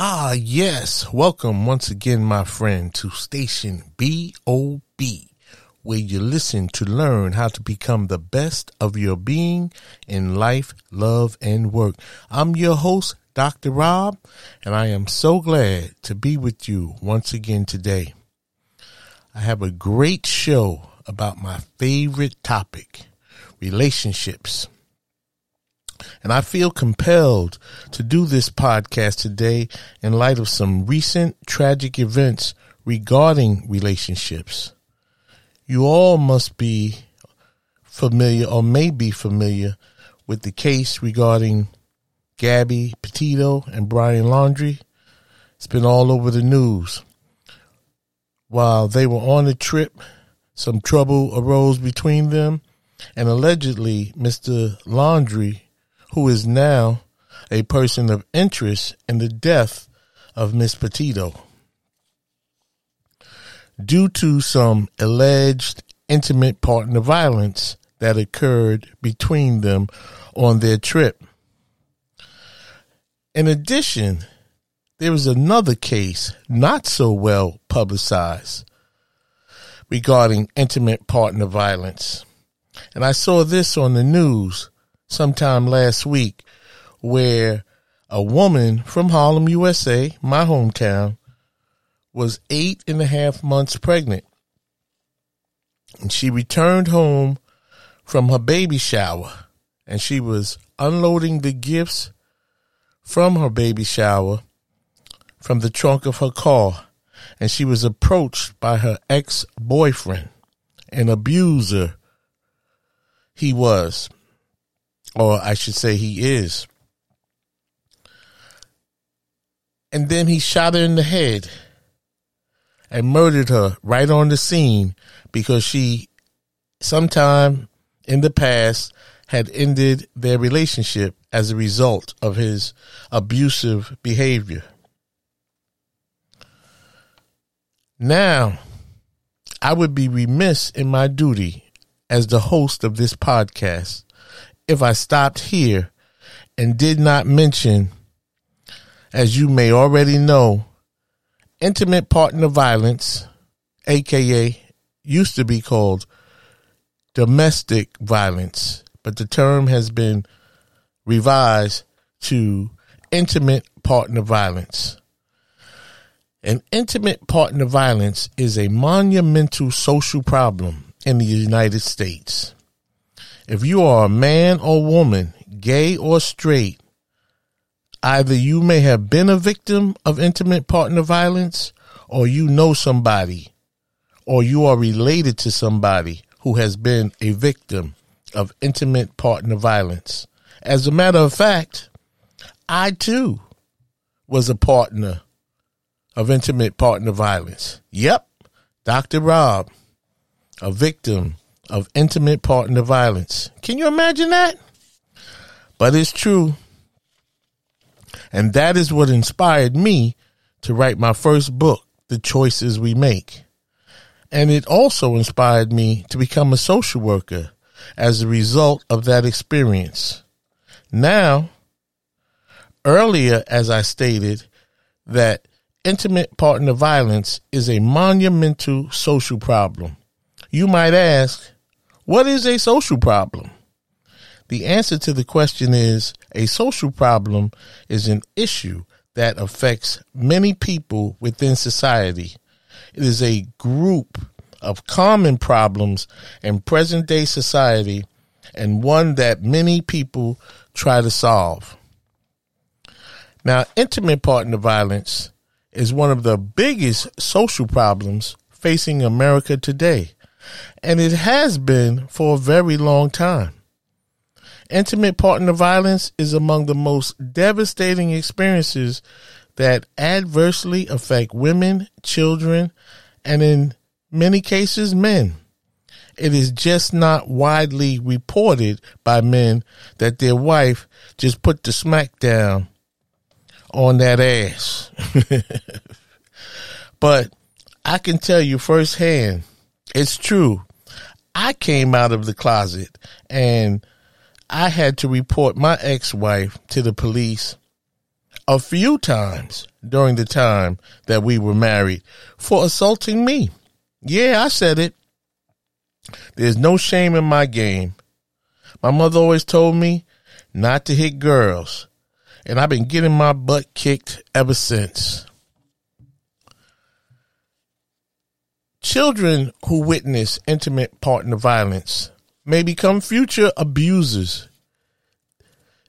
Ah, yes. Welcome once again, my friend, to Station BOB, where you listen to learn how to become the best of your being in life, love, and work. I'm your host, Dr. Rob, and I am so glad to be with you once again today. I have a great show about my favorite topic, relationships. And I feel compelled to do this podcast today in light of some recent tragic events regarding relationships. You all must be familiar or may be familiar with the case regarding Gabby Petito and Brian Laundrie. It's been all over the news. While they were on a trip, some trouble arose between them, and allegedly Mr. Laundrie who is now a person of interest in the death of Miss Petito. Due to some alleged intimate partner violence that occurred between them on their trip. In addition, there was another case not so well publicized regarding intimate partner violence. And I saw this on the news sometime last week where a woman from Harlem, USA, my hometown, was eight and a half months pregnant. And she returned home from her baby shower and she was unloading the gifts from her baby shower from the trunk of her car. And she was approached by her ex boyfriend, an abuser he was or I should say he is. And then he shot her in the head and murdered her right on the scene because she sometime in the past had ended their relationship as a result of his abusive behavior. Now, I would be remiss in my duty as the host of this podcast if I stopped here and did not mention, as you may already know, intimate partner violence, aka used to be called domestic violence, but the term has been revised to intimate partner violence. And intimate partner violence is a monumental social problem in the United States. If you are a man or woman, gay or straight, either you may have been a victim of intimate partner violence or you know somebody or you are related to somebody who has been a victim of intimate partner violence. As a matter of fact, I too was a partner of intimate partner violence. Yep, Dr. Rob, a victim of intimate partner violence. Can you imagine that? But it's true. And that is what inspired me to write my first book, The Choices We Make. And it also inspired me to become a social worker as a result of that experience. Now, earlier, as I stated, that intimate partner violence is a monumental social problem. You might ask, what is a social problem? The answer to the question is a social problem is an issue that affects many people within society. It is a group of common problems in present day society and one that many people try to solve. Now, intimate partner violence is one of the biggest social problems facing America today, and it has been for a very long time. Intimate partner violence is among the most devastating experiences that adversely affect women, children, and in many cases, men. It is just not widely reported by men that their wife just put the smack down on that ass. but I can tell you firsthand, it's true. I came out of the closet and I had to report my ex wife to the police a few times during the time that we were married for assaulting me. Yeah, I said it. There's no shame in my game. My mother always told me not to hit girls, and I've been getting my butt kicked ever since. Children who witness intimate partner violence may become future abusers.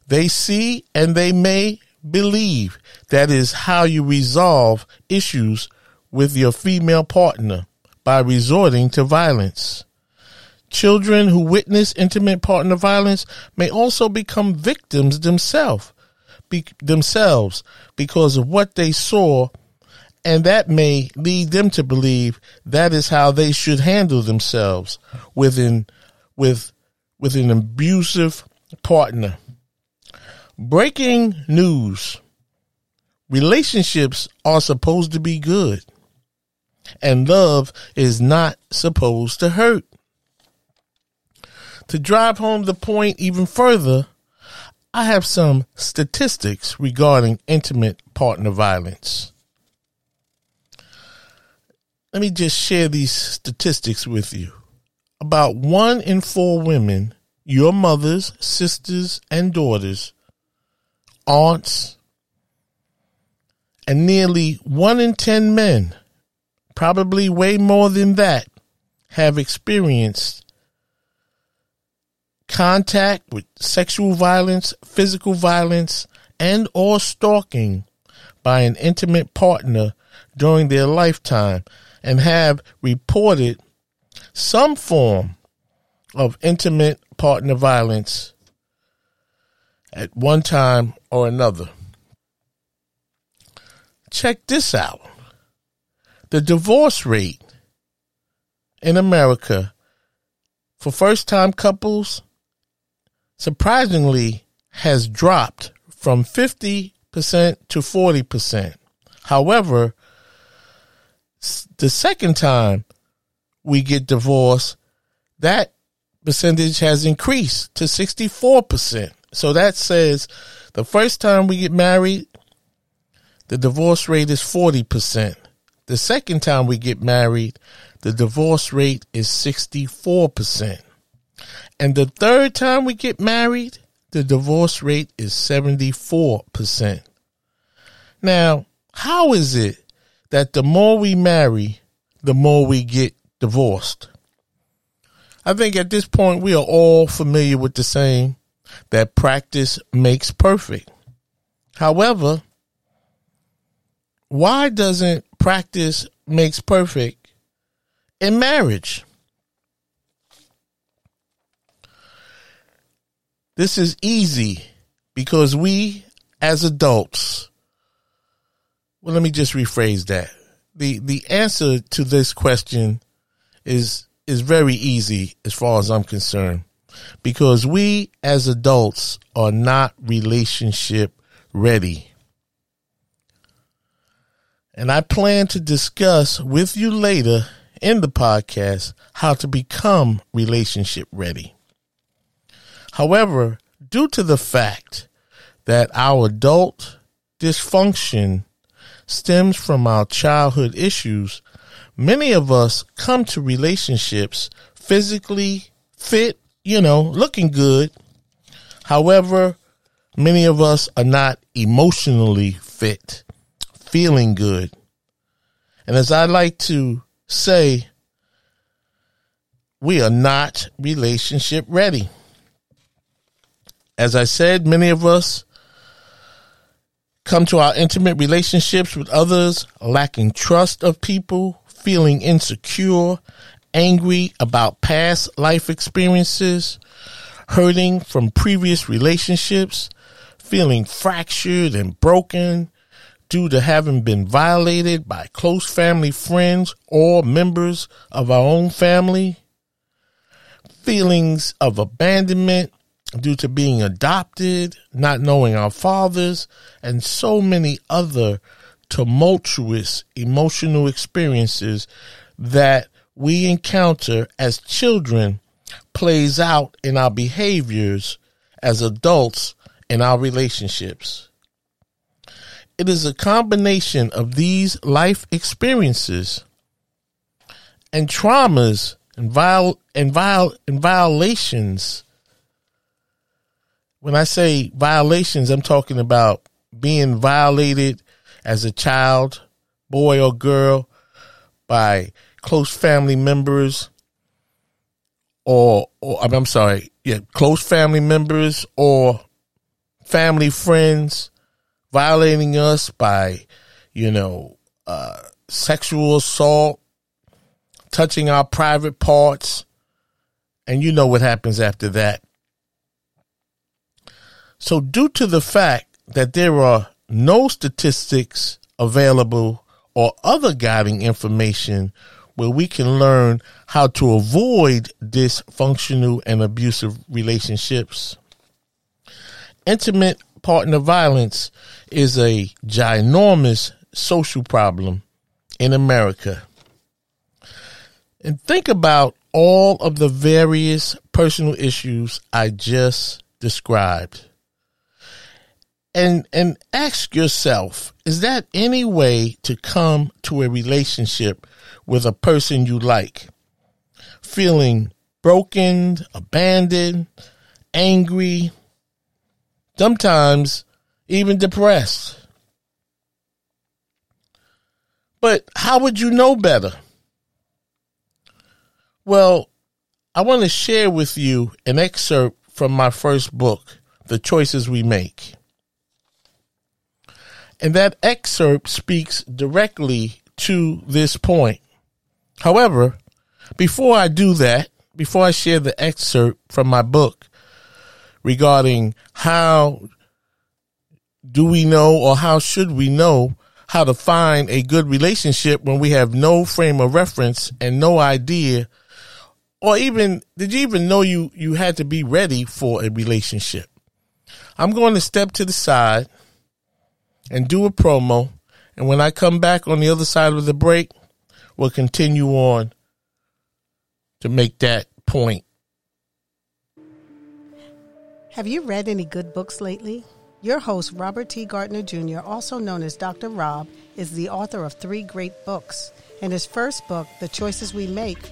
They see and they may believe that is how you resolve issues with your female partner by resorting to violence. Children who witness intimate partner violence may also become victims themselves, be, themselves because of what they saw, and that may lead them to believe that is how they should handle themselves within with with an abusive partner. Breaking news. Relationships are supposed to be good, and love is not supposed to hurt. To drive home the point even further, I have some statistics regarding intimate partner violence. Let me just share these statistics with you. About one in four women, your mothers, sisters, and daughters, aunts, and nearly one in 10 men, probably way more than that, have experienced contact with sexual violence, physical violence, and or stalking by an intimate partner during their lifetime and have reported some form of intimate partner violence at one time or another. Check this out. The divorce rate in America for first time couples surprisingly has dropped from 50% to 40%. However, the second time we get divorced, that percentage has increased to 64%. So that says the first time we get married, the divorce rate is 40%. The second time we get married, the divorce rate is 64%. And the third time we get married, the divorce rate is 74%. Now, how is it that the more we marry, the more we get divorced? I think at this point we are all familiar with the saying that practice makes perfect. However, why doesn't practice makes perfect in marriage? This is easy because we as adults, well, let me just rephrase that. The, the answer to this question is, is very easy as far as I'm concerned because we as adults are not relationship ready. And I plan to discuss with you later in the podcast how to become relationship ready. However, due to the fact that our adult dysfunction stems from our childhood issues, many of us come to relationships physically fit, you know, looking good, However, many of us are not emotionally fit, feeling good. And as I like to say, we are not relationship ready. As I said, many of us come to our intimate relationships with others lacking trust of people, feeling insecure, angry about past life experiences, hurting from previous relationships, feeling fractured and broken due to having been violated by close family friends or members of our own family, feelings of abandonment due to being adopted, not knowing our fathers, and so many other tumultuous emotional experiences that we encounter as children plays out in our behaviors as adults in our relationships. It is a combination of these life experiences and traumas and, viol- and, viol- and violations. When I say violations, I'm talking about being violated as a child, boy or girl, by close family members or, or I'm sorry, yeah, close family members or family friends violating us by, you know, uh, sexual assault, touching our private parts, and you know what happens after that. So, due to the fact that there are no statistics available or other guiding information where we can learn how to avoid dysfunctional and abusive relationships. Intimate partner violence is a ginormous social problem in America. And think about all of the various personal issues I just described. And and ask yourself, is that any way to come to a relationship with a person you like, feeling broken, abandoned, angry, sometimes even depressed. But how would you know better? Well, I want to share with you an excerpt from my first book, The Choices We Make. And that excerpt speaks directly to this point. However, before I do that, before I share the excerpt from my book regarding how do we know or how should we know how to find a good relationship when we have no frame of reference and no idea or even did you even know you you had to be ready for a relationship i'm going to step to the side and do a promo and when i come back on the other side of the break we'll continue on to make that point. Have you read any good books lately? Your host, Robert T. Gardner Jr., also known as Dr. Rob, is the author of three great books. In his first book, The Choices We Make,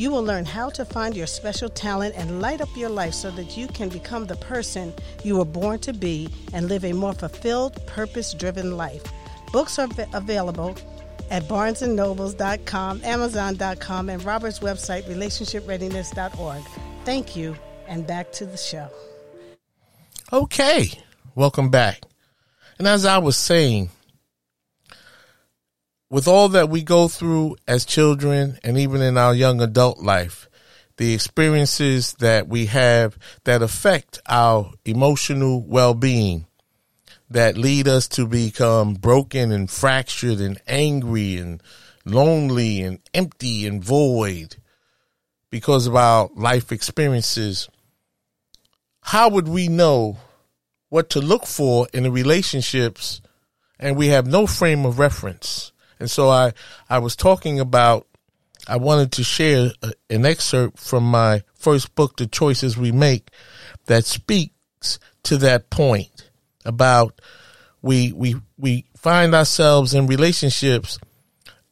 you will learn how to find your special talent and light up your life so that you can become the person you were born to be and live a more fulfilled, purpose driven life. Books are available at barnesandnobles.com, amazon.com, and Robert's website, relationshipreadiness.org. Thank you, and back to the show. Okay, welcome back. And as I was saying, with all that we go through as children and even in our young adult life, the experiences that we have that affect our emotional well being, that lead us to become broken and fractured and angry and lonely and empty and void because of our life experiences, how would we know what to look for in the relationships and we have no frame of reference? And so I, I was talking about, I wanted to share a, an excerpt from my first book, The Choices We Make, that speaks to that point about we, we, we find ourselves in relationships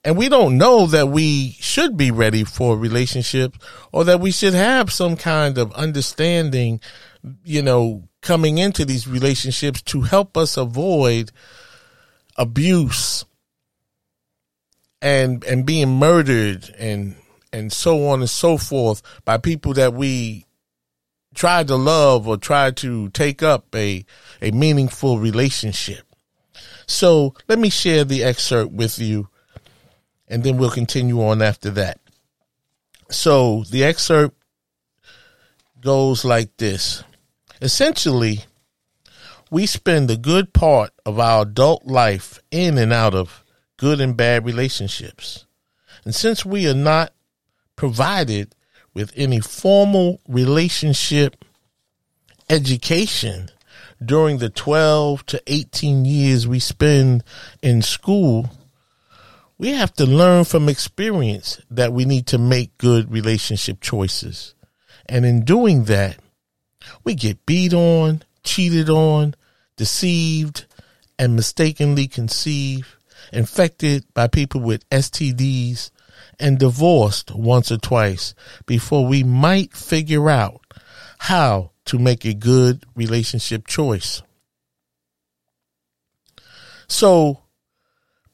and we don't know that we should be ready for relationships or that we should have some kind of understanding, you know, coming into these relationships to help us avoid abuse and and being murdered and and so on and so forth by people that we tried to love or tried to take up a a meaningful relationship. So let me share the excerpt with you and then we'll continue on after that. So the excerpt goes like this. Essentially, we spend a good part of our adult life in and out of good and bad relationships. And since we are not provided with any formal relationship education during the 12 to 18 years we spend in school, we have to learn from experience that we need to make good relationship choices. And in doing that, we get beat on, cheated on, deceived, and mistakenly conceived infected by people with STDs, and divorced once or twice before we might figure out how to make a good relationship choice. So,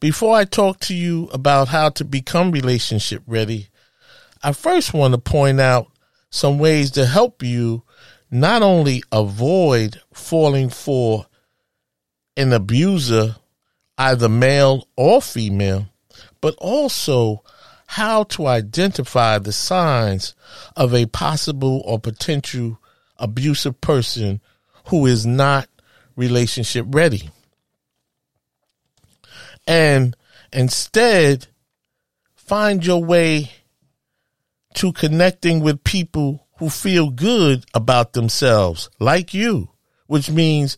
before I talk to you about how to become relationship ready, I first want to point out some ways to help you not only avoid falling for an abuser either male or female, but also how to identify the signs of a possible or potential abusive person who is not relationship ready. And instead, find your way to connecting with people who feel good about themselves, like you, which means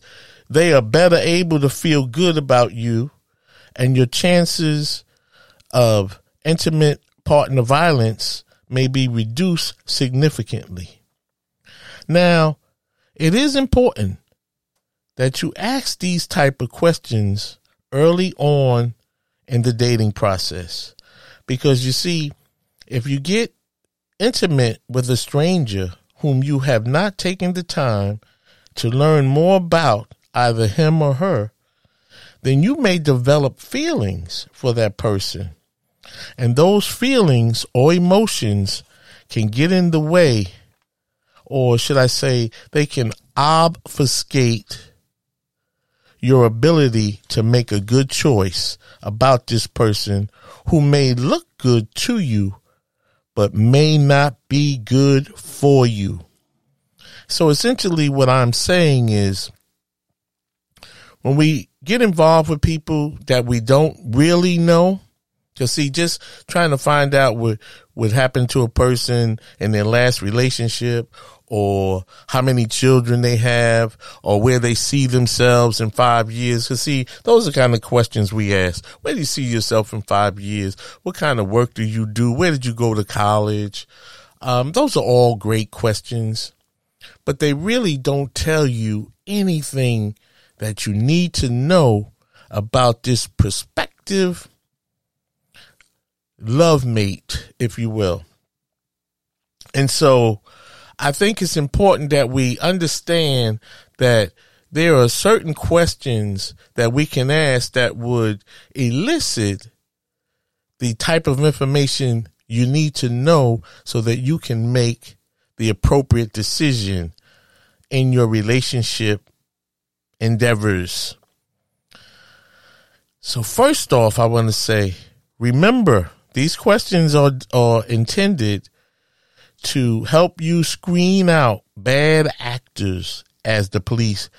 they are better able to feel good about you and your chances of intimate partner violence may be reduced significantly. Now, it is important that you ask these type of questions early on in the dating process because you see if you get intimate with a stranger whom you have not taken the time to learn more about either him or her, then you may develop feelings for that person. And those feelings or emotions can get in the way, or should I say, they can obfuscate your ability to make a good choice about this person who may look good to you, but may not be good for you. So essentially, what I'm saying is when we get involved with people that we don't really know, because see, just trying to find out what what happened to a person in their last relationship, or how many children they have, or where they see themselves in five years. Because see, those are kind of questions we ask. Where do you see yourself in five years? What kind of work do you do? Where did you go to college? Um, those are all great questions, but they really don't tell you anything that you need to know about this prospective love mate, if you will. And so I think it's important that we understand that there are certain questions that we can ask that would elicit the type of information you need to know so that you can make the appropriate decision in your relationship endeavors. So, first off, I want to say remember, these questions are, are intended to help you screen out bad actors, as the police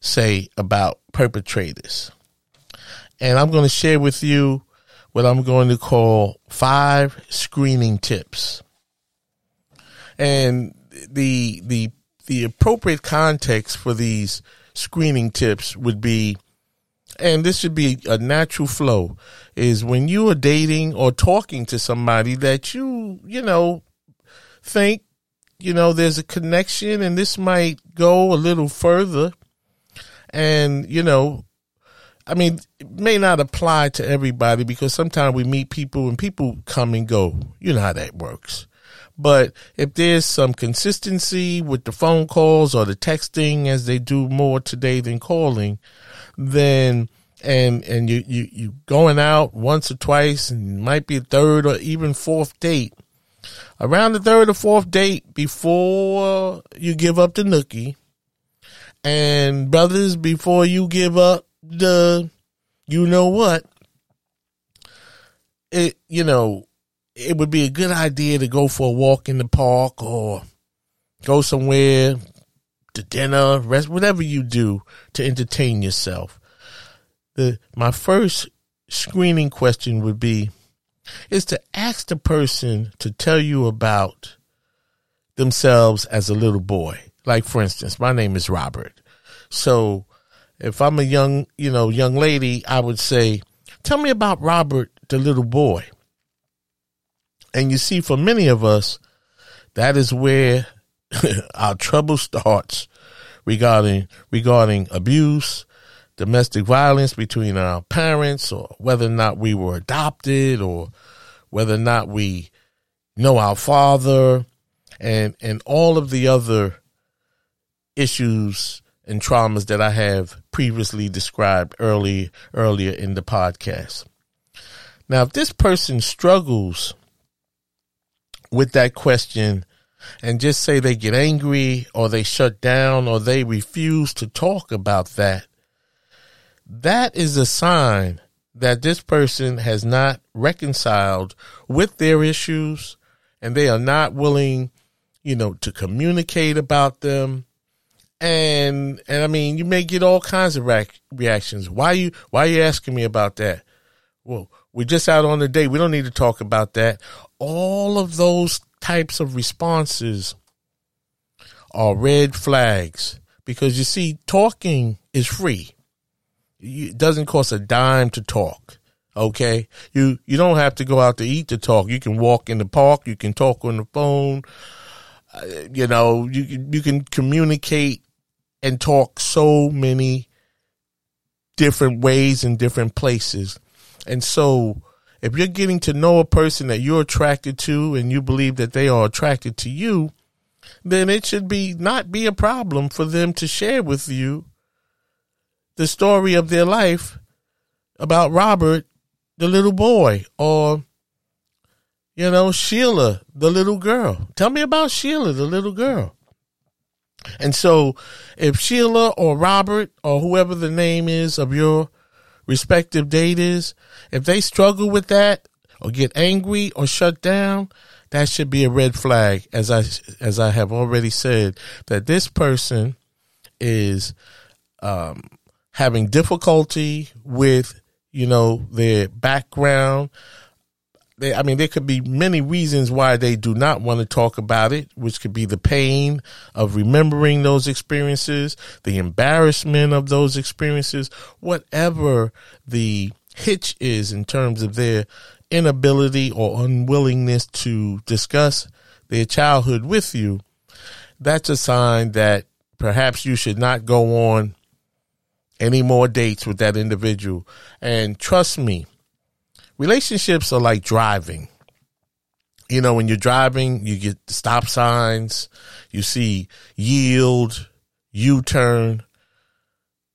say about perpetrators. And I'm going to share with you what I'm going to call five screening tips. And the the the appropriate context for these screening tips would be and this should be a natural flow is when you are dating or talking to somebody that you you know think you know there's a connection and this might go a little further and you know I mean, it may not apply to everybody because sometimes we meet people and people come and go. You know how that works. But if there's some consistency with the phone calls or the texting as they do more today than calling, then and and you you you going out once or twice and might be a third or even fourth date. Around the third or fourth date before you give up the nookie, and brothers, before you give up the you know what, it you know it would be a good idea to go for a walk in the park or go somewhere to dinner, rest, whatever you do to entertain yourself. The my first screening question would be is to ask the person to tell you about themselves as a little boy. Like for instance, my name is Robert. So if I'm a young, you know, young lady, I would say, tell me about Robert the little boy. And you see, for many of us, that is where our trouble starts regarding regarding abuse, domestic violence between our parents, or whether or not we were adopted, or whether or not we know our father, and and all of the other issues and traumas that I have previously described early earlier in the podcast. Now, if this person struggles with that question and just say they get angry or they shut down or they refuse to talk about that, that is a sign that this person has not reconciled with their issues and they are not willing, you know, to communicate about them. And, and I mean, you may get all kinds of reactions. Why you, why are you asking me about that? Well, we're just out on a date. We don't need to talk about that. All of those types of responses are red flags because you see, talking is free. It doesn't cost a dime to talk. Okay. You, you don't have to go out to eat to talk. You can walk in the park. You can talk on the phone. Uh, you know, you, you can communicate and talk so many different ways in different places. And so if you're getting to know a person that you're attracted to and you believe that they are attracted to you, then it should be not be a problem for them to share with you the story of their life about Robert, the little boy, or you know, Sheila, the little girl. Tell me about Sheila, the little girl. And so if Sheila or Robert or whoever the name is of your respective date is, if they struggle with that or get angry or shut down, that should be a red flag. As I, as I have already said, that this person is, um, having difficulty with, you know, their background, they, I mean, there could be many reasons why they do not want to talk about it, which could be the pain of remembering those experiences, the embarrassment of those experiences, whatever the hitch is in terms of their inability or unwillingness to discuss their childhood with you. That's a sign that perhaps you should not go on any more dates with that individual. And trust me, relationships are like driving. You know, when you're driving, you get stop signs, you see yield, U turn.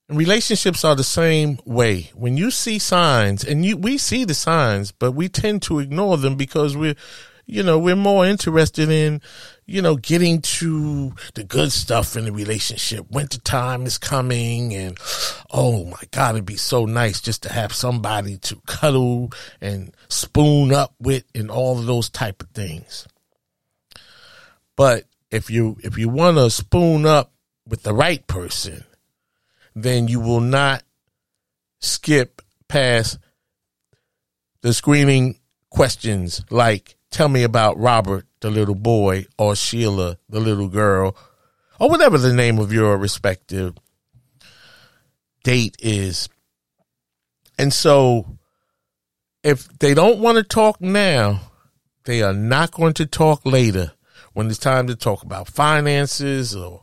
Relationships are the same way. When you see signs, and you we see the signs, but we tend to ignore them because we're you know, we're more interested in, you know, getting to the good stuff in the relationship. Winter time is coming and, oh my God, it'd be so nice just to have somebody to cuddle and spoon up with and all of those type of things. But if you, if you want to spoon up with the right person, then you will not skip past the screening questions like tell me about Robert, the little boy, or Sheila, the little girl, or whatever the name of your respective date is. And so if they don't want to talk now, they are not going to talk later when it's time to talk about finances or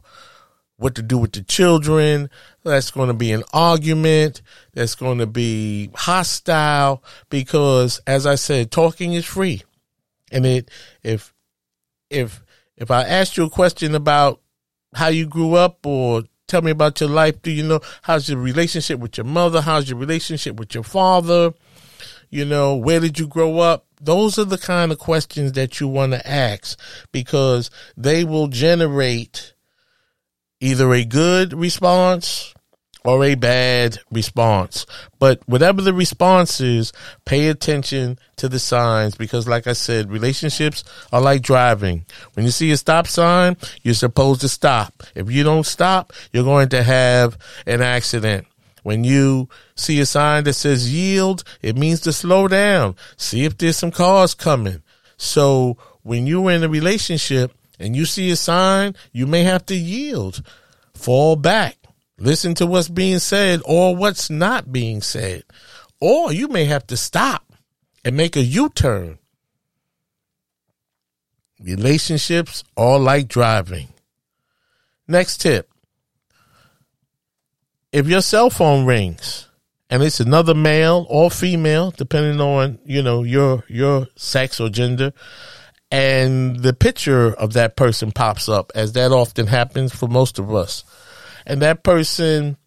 what to do with the children. That's going to be an argument. That's going to be hostile because, as I said, talking is free. And it, if, if, if I asked you a question about how you grew up or tell me about your life, do you know how's your relationship with your mother? How's your relationship with your father? You know, where did you grow up? Those are the kind of questions that you want to ask because they will generate either a good response or a bad response. But whatever the response is, pay attention to the signs because like I said, relationships are like driving. When you see a stop sign, you're supposed to stop. If you don't stop, you're going to have an accident. When you see a sign that says yield, it means to slow down. See if there's some cars coming. So when you're in a relationship, and you see a sign, you may have to yield, fall back, listen to what's being said or what's not being said. Or you may have to stop and make a U turn. Relationships are like driving. Next tip. If your cell phone rings and it's another male or female, depending on, you know, your, your sex or gender, and the picture of that person pops up as that often happens for most of us. And that person,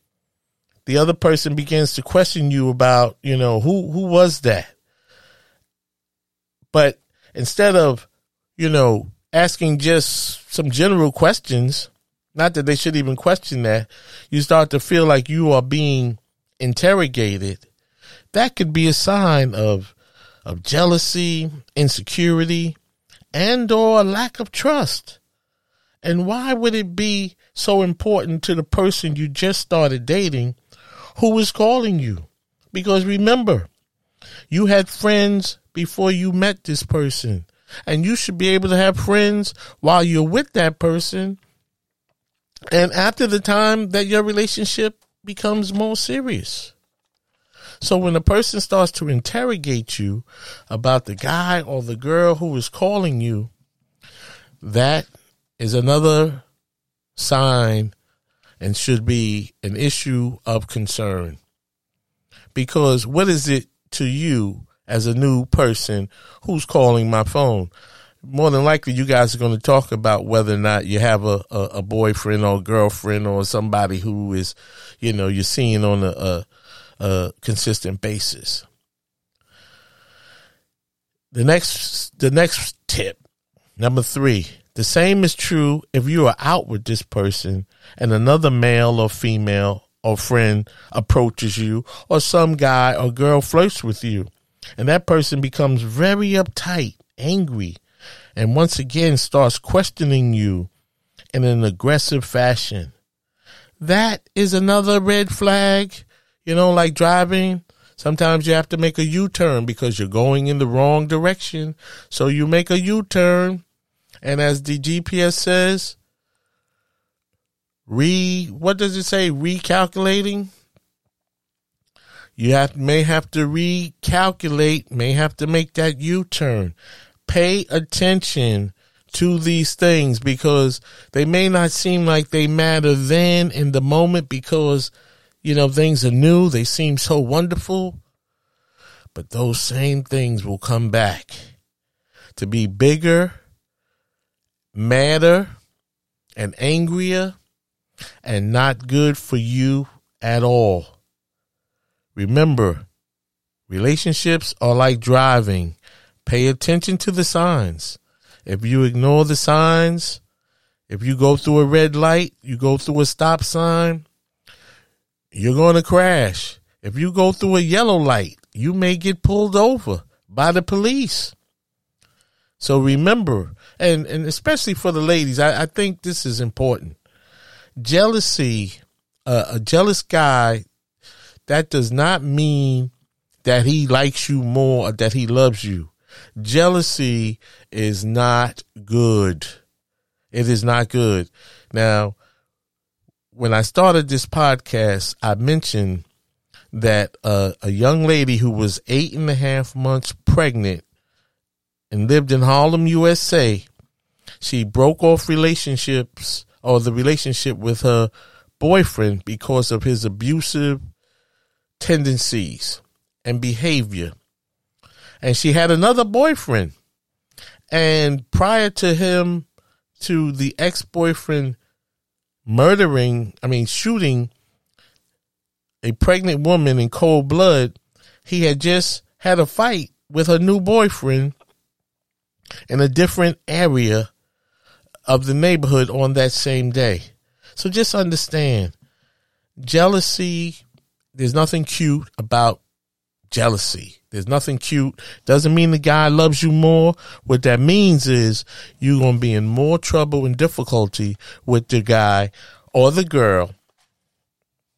the other person begins to question you about, you know, who, who was that? But instead of, you know, asking just some general questions, not that they should even question that, you start to feel like you are being interrogated. That could be a sign of, of jealousy, insecurity, and or a lack of trust. And why would it be so important to the person you just started dating who is calling you? Because remember, you had friends before you met this person. And you should be able to have friends while you're with that person. And after the time that your relationship becomes more serious. So when a person starts to interrogate you about the guy or the girl who is calling you, that is another sign and should be an issue of concern. Because what is it to you as a new person who's calling my phone? More than likely, you guys are going to talk about whether or not you have a, a, a boyfriend or a girlfriend or somebody who is, you know, you're seeing on a, a a consistent basis. The next, the next tip, number three, the same is true if you are out with this person and another male or female or friend approaches you or some guy or girl flirts with you and that person becomes very uptight, angry, and once again starts questioning you in an aggressive fashion. That is another red flag you know, like driving, sometimes you have to make a U turn because you're going in the wrong direction. So you make a U turn, and as the GPS says, re what does it say? Recalculating. You have may have to recalculate, may have to make that U turn. Pay attention to these things because they may not seem like they matter then in the moment because you know, things are new. They seem so wonderful. But those same things will come back to be bigger, madder, and angrier, and not good for you at all. Remember, relationships are like driving. Pay attention to the signs. If you ignore the signs, if you go through a red light, you go through a stop sign, you're going to crash. If you go through a yellow light, you may get pulled over by the police. So remember, and, and especially for the ladies, I, I think this is important. Jealousy, uh, a jealous guy, that does not mean that he likes you more or that he loves you. Jealousy is not good. It is not good. Now, when I started this podcast, I mentioned that uh, a young lady who was eight and a half months pregnant and lived in Harlem, USA, she broke off relationships or the relationship with her boyfriend because of his abusive tendencies and behavior. And she had another boyfriend. And prior to him, to the ex boyfriend murdering, I mean, shooting a pregnant woman in cold blood, he had just had a fight with her new boyfriend in a different area of the neighborhood on that same day. So just understand jealousy, there's nothing cute about jealousy. There's nothing cute. Doesn't mean the guy loves you more. What that means is you're going to be in more trouble and difficulty with the guy or the girl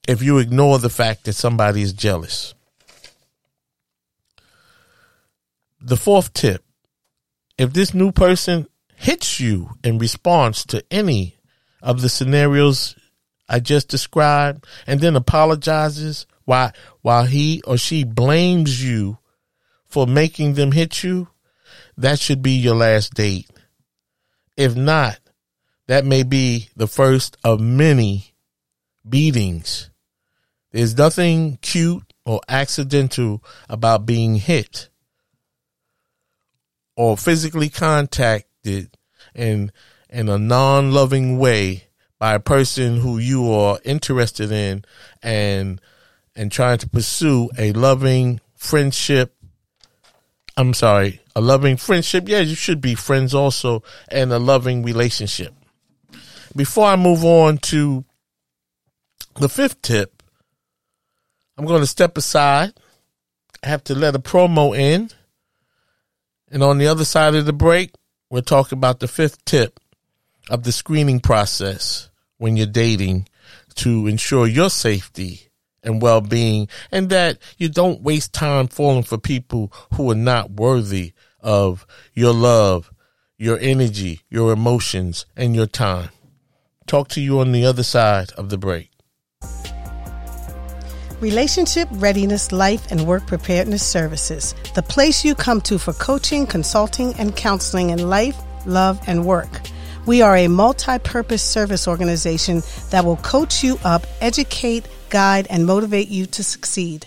if you ignore the fact that somebody is jealous. The fourth tip if this new person hits you in response to any of the scenarios I just described and then apologizes while while he or she blames you for making them hit you, that should be your last date. If not, that may be the first of many beatings. There's nothing cute or accidental about being hit or physically contacted in in a non-loving way by a person who you are interested in and and trying to pursue a loving friendship I'm sorry, a loving friendship. Yeah, you should be friends also and a loving relationship. Before I move on to the fifth tip, I'm going to step aside. I have to let a promo in. And on the other side of the break, we'll talk about the fifth tip of the screening process when you're dating to ensure your safety and well being, and that you don't waste time falling for people who are not worthy of your love, your energy, your emotions, and your time. Talk to you on the other side of the break. Relationship Readiness Life and Work Preparedness Services, the place you come to for coaching, consulting, and counseling in life, love, and work. We are a multi purpose service organization that will coach you up, educate, guide, and motivate you to succeed.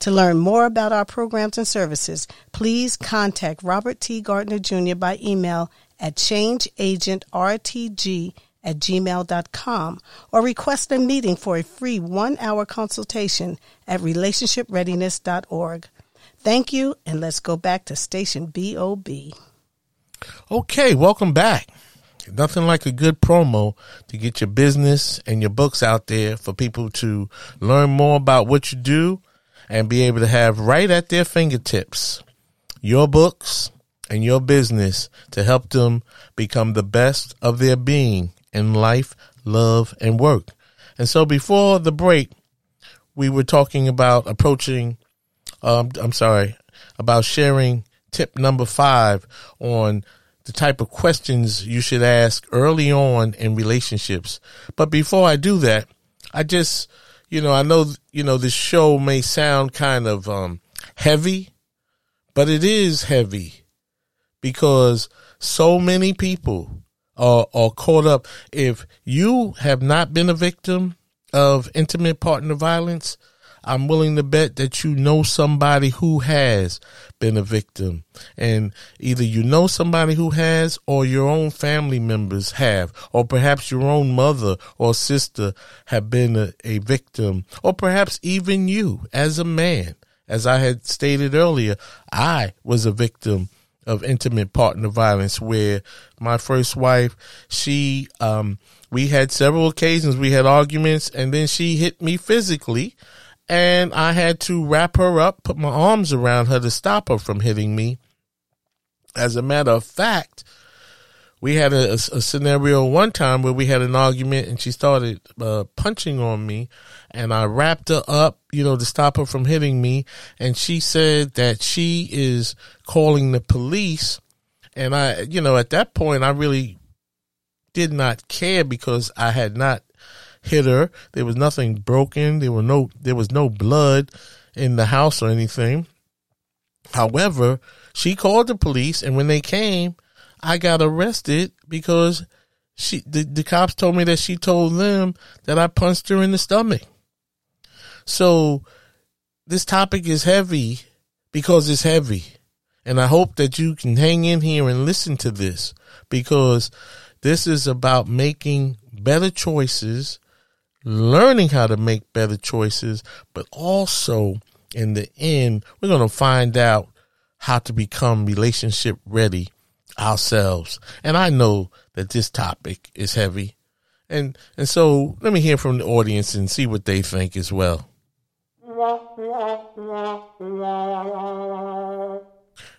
To learn more about our programs and services, please contact Robert T. Gardner Jr. by email at changeagentrtg at gmail.com or request a meeting for a free one hour consultation at relationshipreadiness.org. Thank you, and let's go back to station BOB. Okay, welcome back. Nothing like a good promo to get your business and your books out there for people to learn more about what you do and be able to have right at their fingertips your books and your business to help them become the best of their being in life, love, and work. And so before the break, we were talking about approaching, um, I'm sorry, about sharing tip number five on the type of questions you should ask early on in relationships. But before I do that, I just you know, I know, you know, this show may sound kind of um, heavy, but it is heavy because so many people are, or caught up. If you have not been a victim of intimate partner violence, I'm willing to bet that you know somebody who has been a victim. And either you know somebody who has or your own family members have, or perhaps your own mother or sister have been a, a victim, or perhaps even you as a man. As I had stated earlier, I was a victim of intimate partner violence where my first wife, she, um, we had several occasions, we had arguments and then she hit me physically and I had to wrap her up, put my arms around her to stop her from hitting me. As a matter of fact, we had a, a, scenario one time where we had an argument and she started uh, punching on me and I wrapped her up, you know, to stop her from hitting me. And she said that she is calling the police. And I, you know, at that point, I really did not care because I had not hit her. There was nothing broken. There were no there was no blood in the house or anything. However, she called the police and when they came, I got arrested because she the, the cops told me that she told them that I punched her in the stomach. So this topic is heavy because it's heavy. And I hope that you can hang in here and listen to this because this is about making better choices learning how to make better choices, but also in the end, we're going to find out how to become relationship ready ourselves. And I know that this topic is heavy. And, and so let me hear from the audience and see what they think as well.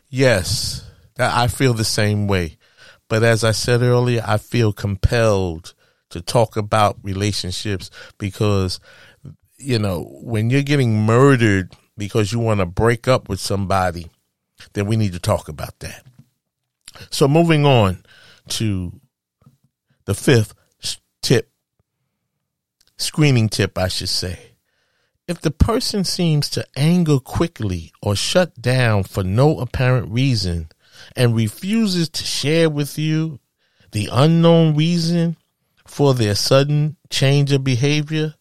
Yes, I feel the same way. But as I said earlier, I feel compelled to talk about relationships because, you know, when you're getting murdered because you want to break up with somebody, then we need to talk about that. So moving on to the fifth tip, screening tip, I should say. If the person seems to anger quickly or shut down for no apparent reason and refuses to share with you the unknown reason for their sudden change of behavior.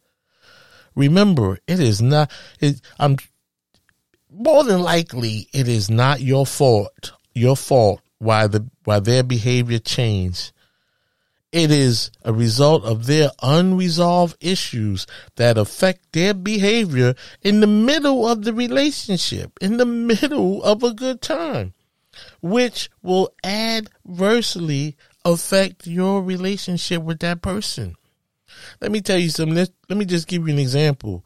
Remember, it is not, it, I'm more than likely it is not your fault, your fault why the, why their behavior changed. It is a result of their unresolved issues that affect their behavior in the middle of the relationship, in the middle of a good time, which will adversely affect your relationship with that person. Let me tell you something. Let, let me just give you an example.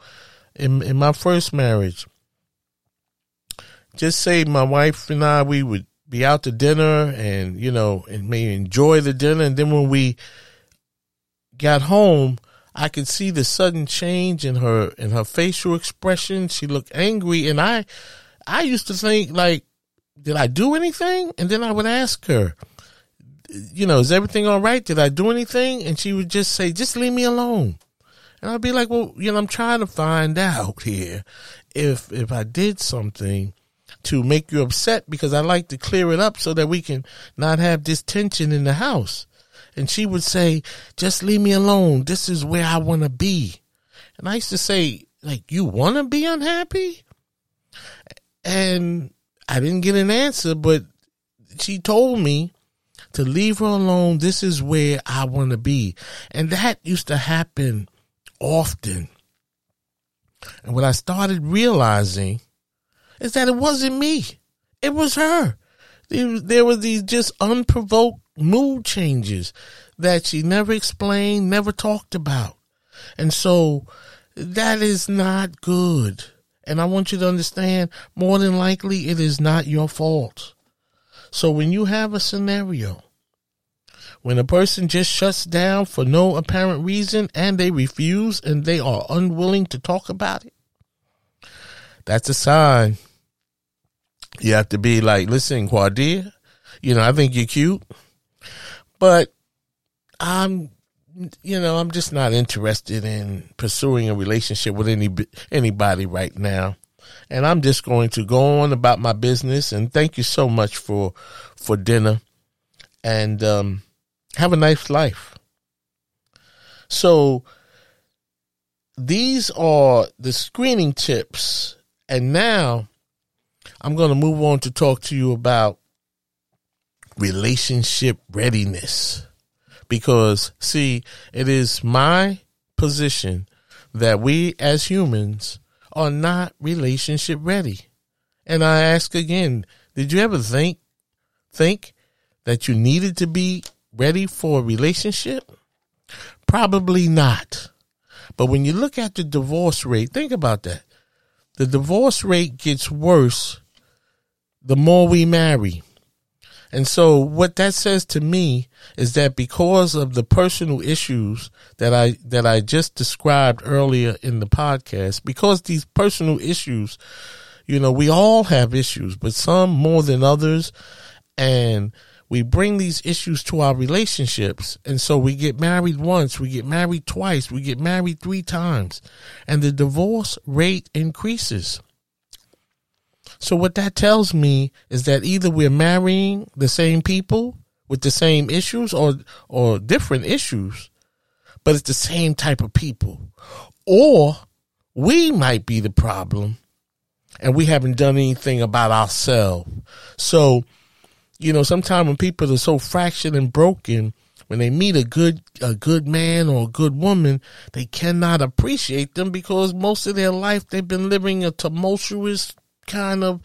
In, in my first marriage, just say my wife and I, we would be out to dinner and, you know, and may enjoy the dinner. And then when we got home, I could see the sudden change in her, in her facial expression. She looked angry. And I, I used to think like, did I do anything? And then I would ask her, you know, is everything all right? Did I do anything? And she would just say, just leave me alone. And I'd be like, well, you know, I'm trying to find out here if, if I did something to make you upset because I like to clear it up so that we can not have this tension in the house. And she would say, just leave me alone. This is where I want to be. And I used to say, like, you want to be unhappy? And I didn't get an answer, but she told me to leave her alone. This is where I want to be. And that used to happen often. And what I started realizing is that it wasn't me. It was her. There were these just unprovoked mood changes that she never explained, never talked about. And so that is not good. And I want you to understand more than likely it is not your fault. So when you have a scenario, when a person just shuts down for no apparent reason and they refuse and they are unwilling to talk about it, that's a sign. You have to be like, listen, Quadia, you know, I think you're cute, but I'm, you know, I'm just not interested in pursuing a relationship with any anybody right now and I'm just going to go on about my business. And thank you so much for for dinner. And um, have a nice life. So these are the screening tips. And now I'm going to move on to talk to you about relationship readiness. Because, see, it is my position that we as humans are not relationship ready. And I ask again, did you ever think think that you needed to be ready for a relationship? Probably not. But when you look at the divorce rate, think about that. The divorce rate gets worse the more we marry. And so what that says to me is that because of the personal issues that I that I just described earlier in the podcast, because these personal issues, you know, we all have issues, but some more than others and we bring these issues to our relationships. And so we get married once, we get married twice, we get married three times, and the divorce rate increases. So what that tells me is that either we're marrying the same people with the same issues or or different issues, but it's the same type of people. Or we might be the problem and we haven't done anything about ourselves. So, you know, sometimes when people are so fractured and broken, when they meet a good a good man or a good woman, they cannot appreciate them because most of their life they've been living a tumultuous kind of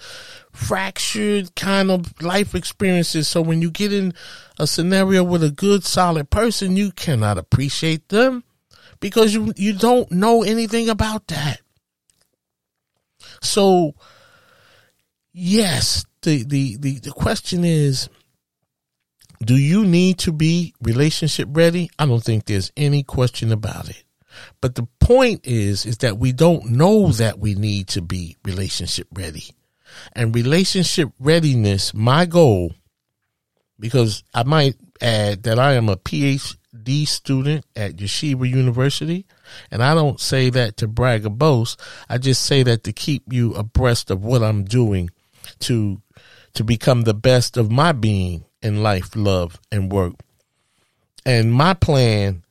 fractured kind of life experiences. So when you get in a scenario with a good, solid person, you cannot appreciate them because you, you don't know anything about that. So yes, the, the, the, the question is, do you need to be relationship ready? I don't think there's any question about it. But the point is, is that we don't know that we need to be relationship ready. And relationship readiness, my goal, because I might add that I am a PhD student at Yeshiva University. And I don't say that to brag or boast. I just say that to keep you abreast of what I'm doing to, to become the best of my being in life, love, and work. And my plan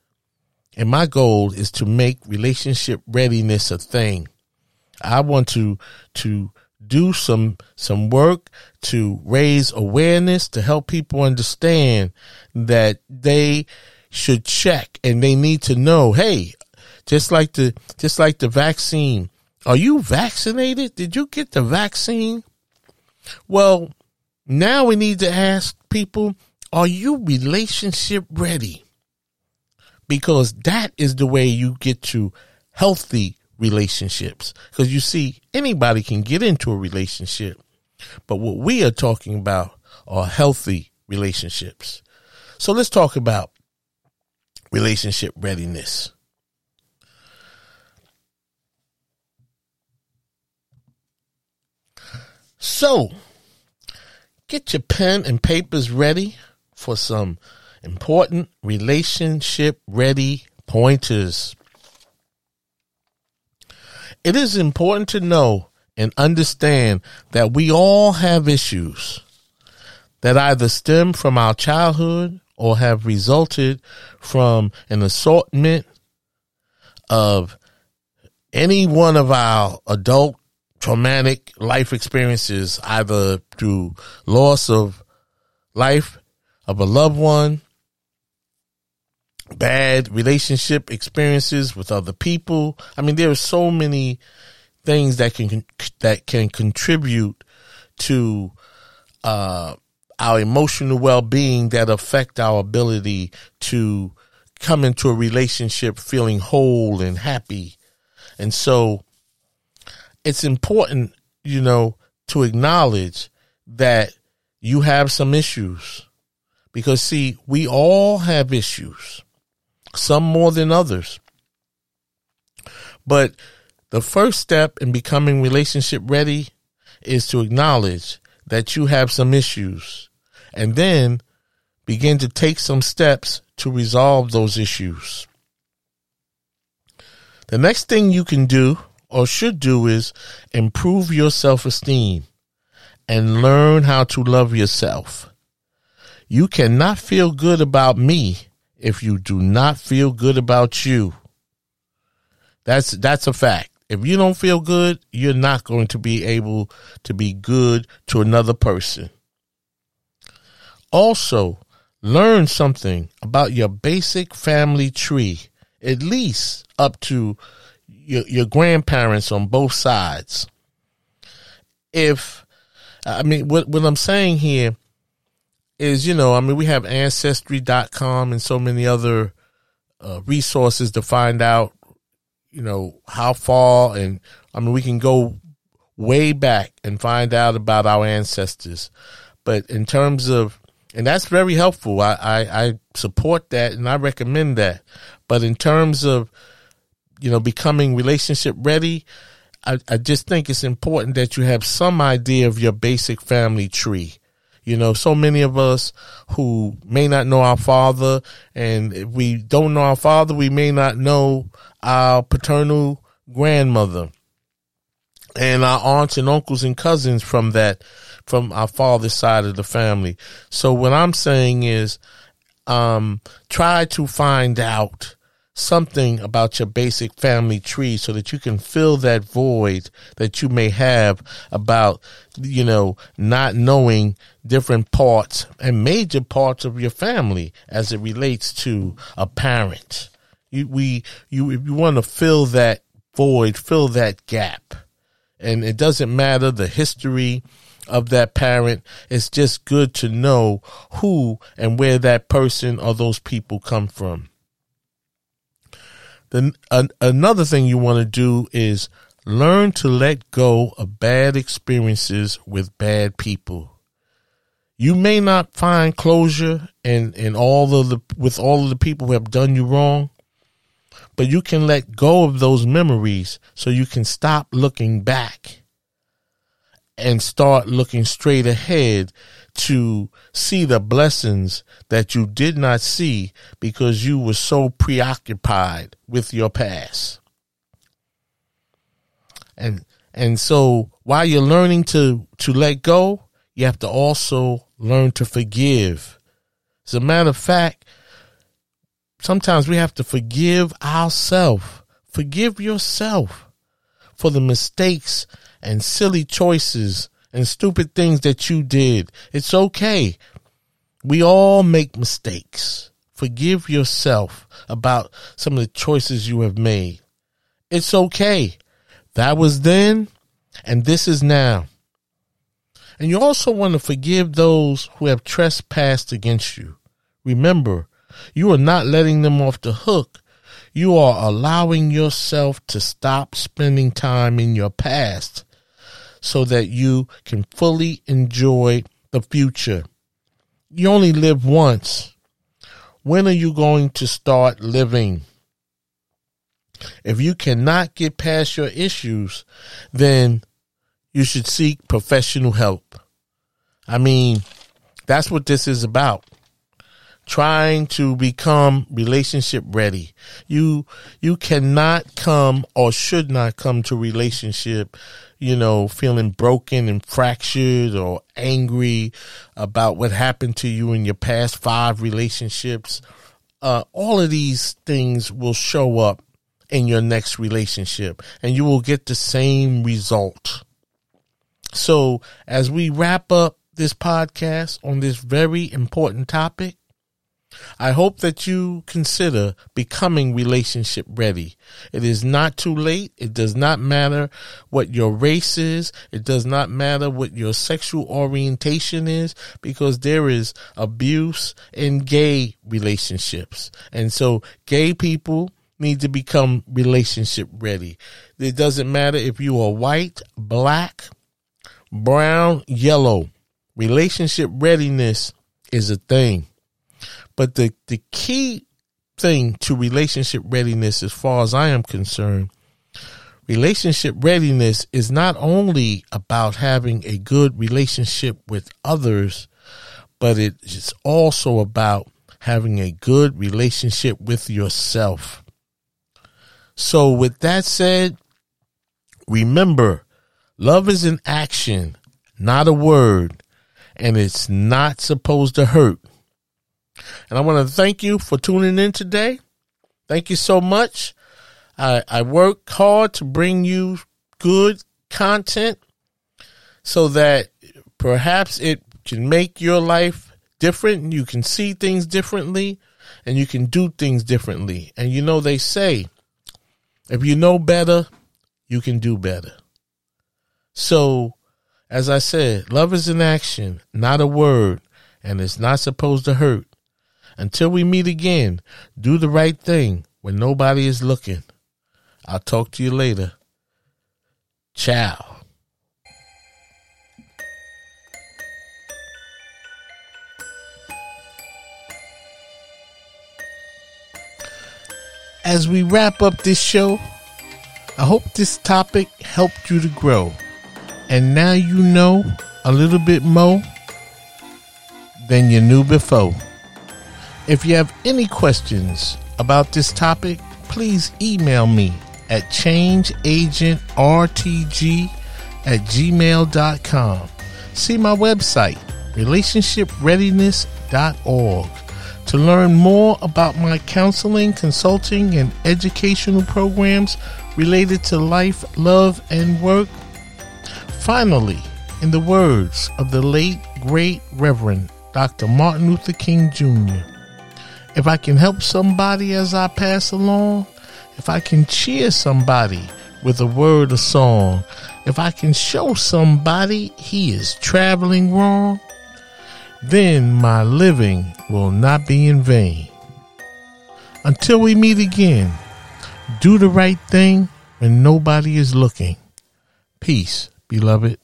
and my goal is to make relationship readiness a thing. I want to, to do some, some work to raise awareness to help people understand that they should check and they need to know, hey, just like the, just like the vaccine. Are you vaccinated? Did you get the vaccine? Well, now we need to ask people, are you relationship ready? Because that is the way you get to healthy relationships. Because you see, anybody can get into a relationship, but what we are talking about are healthy relationships. So let's talk about relationship readiness. So, get your pen and papers ready for some important relationship ready pointers. It is important to know and understand that we all have issues that either stem from our childhood or have resulted from an assortment of any one of our adult traumatic life experiences, either through loss of life of a loved one, bad relationship experiences with other people. I mean, there are so many things that can that can contribute to uh, our emotional well-being that affect our ability to come into a relationship feeling whole and happy. And so it's important, you know, to acknowledge that you have some issues because see, we all have issues some more than others. But the first step in becoming relationship ready is to acknowledge that you have some issues and then begin to take some steps to resolve those issues. The next thing you can do or should do is improve your self esteem and learn how to love yourself. You cannot feel good about me if you do not feel good about you. That's that's a fact. If you don't feel good, you're not going to be able to be good to another person. Also, learn something about your basic family tree, at least up to your, your grandparents on both sides. If, I mean, what, what I'm saying here is, you know, I mean, we have ancestry.com and so many other uh, resources to find out, you know, how far and I mean, we can go way back and find out about our ancestors. But in terms of, and that's very helpful. I, I, I support that and I recommend that. But in terms of, you know, becoming relationship ready, I, I just think it's important that you have some idea of your basic family tree. You know, so many of us who may not know our father, and if we don't know our father, we may not know our paternal grandmother and our aunts and uncles and cousins from that, from our father's side of the family. So what I'm saying is, um, try to find out something about your basic family tree so that you can fill that void that you may have about, you know, not knowing different parts and major parts of your family as it relates to a parent. You, we, you, if you want to fill that void, fill that gap. And it doesn't matter the history of that parent. It's just good to know who and where that person or those people come from. Then an, another thing you want to do is learn to let go of bad experiences with bad people. You may not find closure in, in all of the with all of the people who have done you wrong, but you can let go of those memories so you can stop looking back and start looking straight ahead to see the blessings that you did not see because you were so preoccupied with your past. And and so while you're learning to to let go, you have to also learn to forgive. As a matter of fact, sometimes we have to forgive ourselves. Forgive yourself for the mistakes and silly choices and stupid things that you did. It's okay. We all make mistakes. Forgive yourself about some of the choices you have made. It's okay. That was then and this is now. And you also want to forgive those who have trespassed against you. Remember, you are not letting them off the hook. You are allowing yourself to stop spending time in your past so that you can fully enjoy the future. You only live once. When are you going to start living? If you cannot get past your issues, then you should seek professional help. I mean, that's what this is about trying to become relationship ready. You, you cannot come or should not come to relationship, you know, feeling broken and fractured or angry about what happened to you in your past five relationships. Uh, all of these things will show up in your next relationship and you will get the same result. So as we wrap up this podcast on this very important topic, I hope that you consider becoming relationship ready. It is not too late. It does not matter what your race is. It does not matter what your sexual orientation is because there is abuse in gay relationships. And so gay people need to become relationship ready. It doesn't matter if you are white, black, brown, yellow. Relationship readiness is a thing. But the, the key thing to relationship readiness, as far as I am concerned, relationship readiness is not only about having a good relationship with others, but it is also about having a good relationship with yourself. So, with that said, remember love is an action, not a word, and it's not supposed to hurt And I want to thank you for tuning in today. Thank you so much. I, I work hard to bring you good content so that perhaps it can make your life different. You can see things differently and you can do things differently. And you know, they say, if you know better, you can do better. So, as I said, love is an action, not a word, and it's not supposed to hurt. Until we meet again, do the right thing when nobody is looking. I'll talk to you later. Ciao. As we wrap up this show, I hope this topic helped you to grow. And now you know a little bit more than you knew before. If you have any questions about this topic, please email me at changeagentrtg at gmail.com. See my website, relationshipreadiness.org, to learn more about my counseling, consulting, and educational programs related to life, love, and work. Finally, in the words of the late, great Reverend Dr. Martin Luther King Jr., if I can help somebody as I pass along, if I can cheer somebody with a word or song, if I can show somebody he is traveling wrong, then my living will not be in vain. Until we meet again, do the right thing when nobody is looking. Peace, beloved.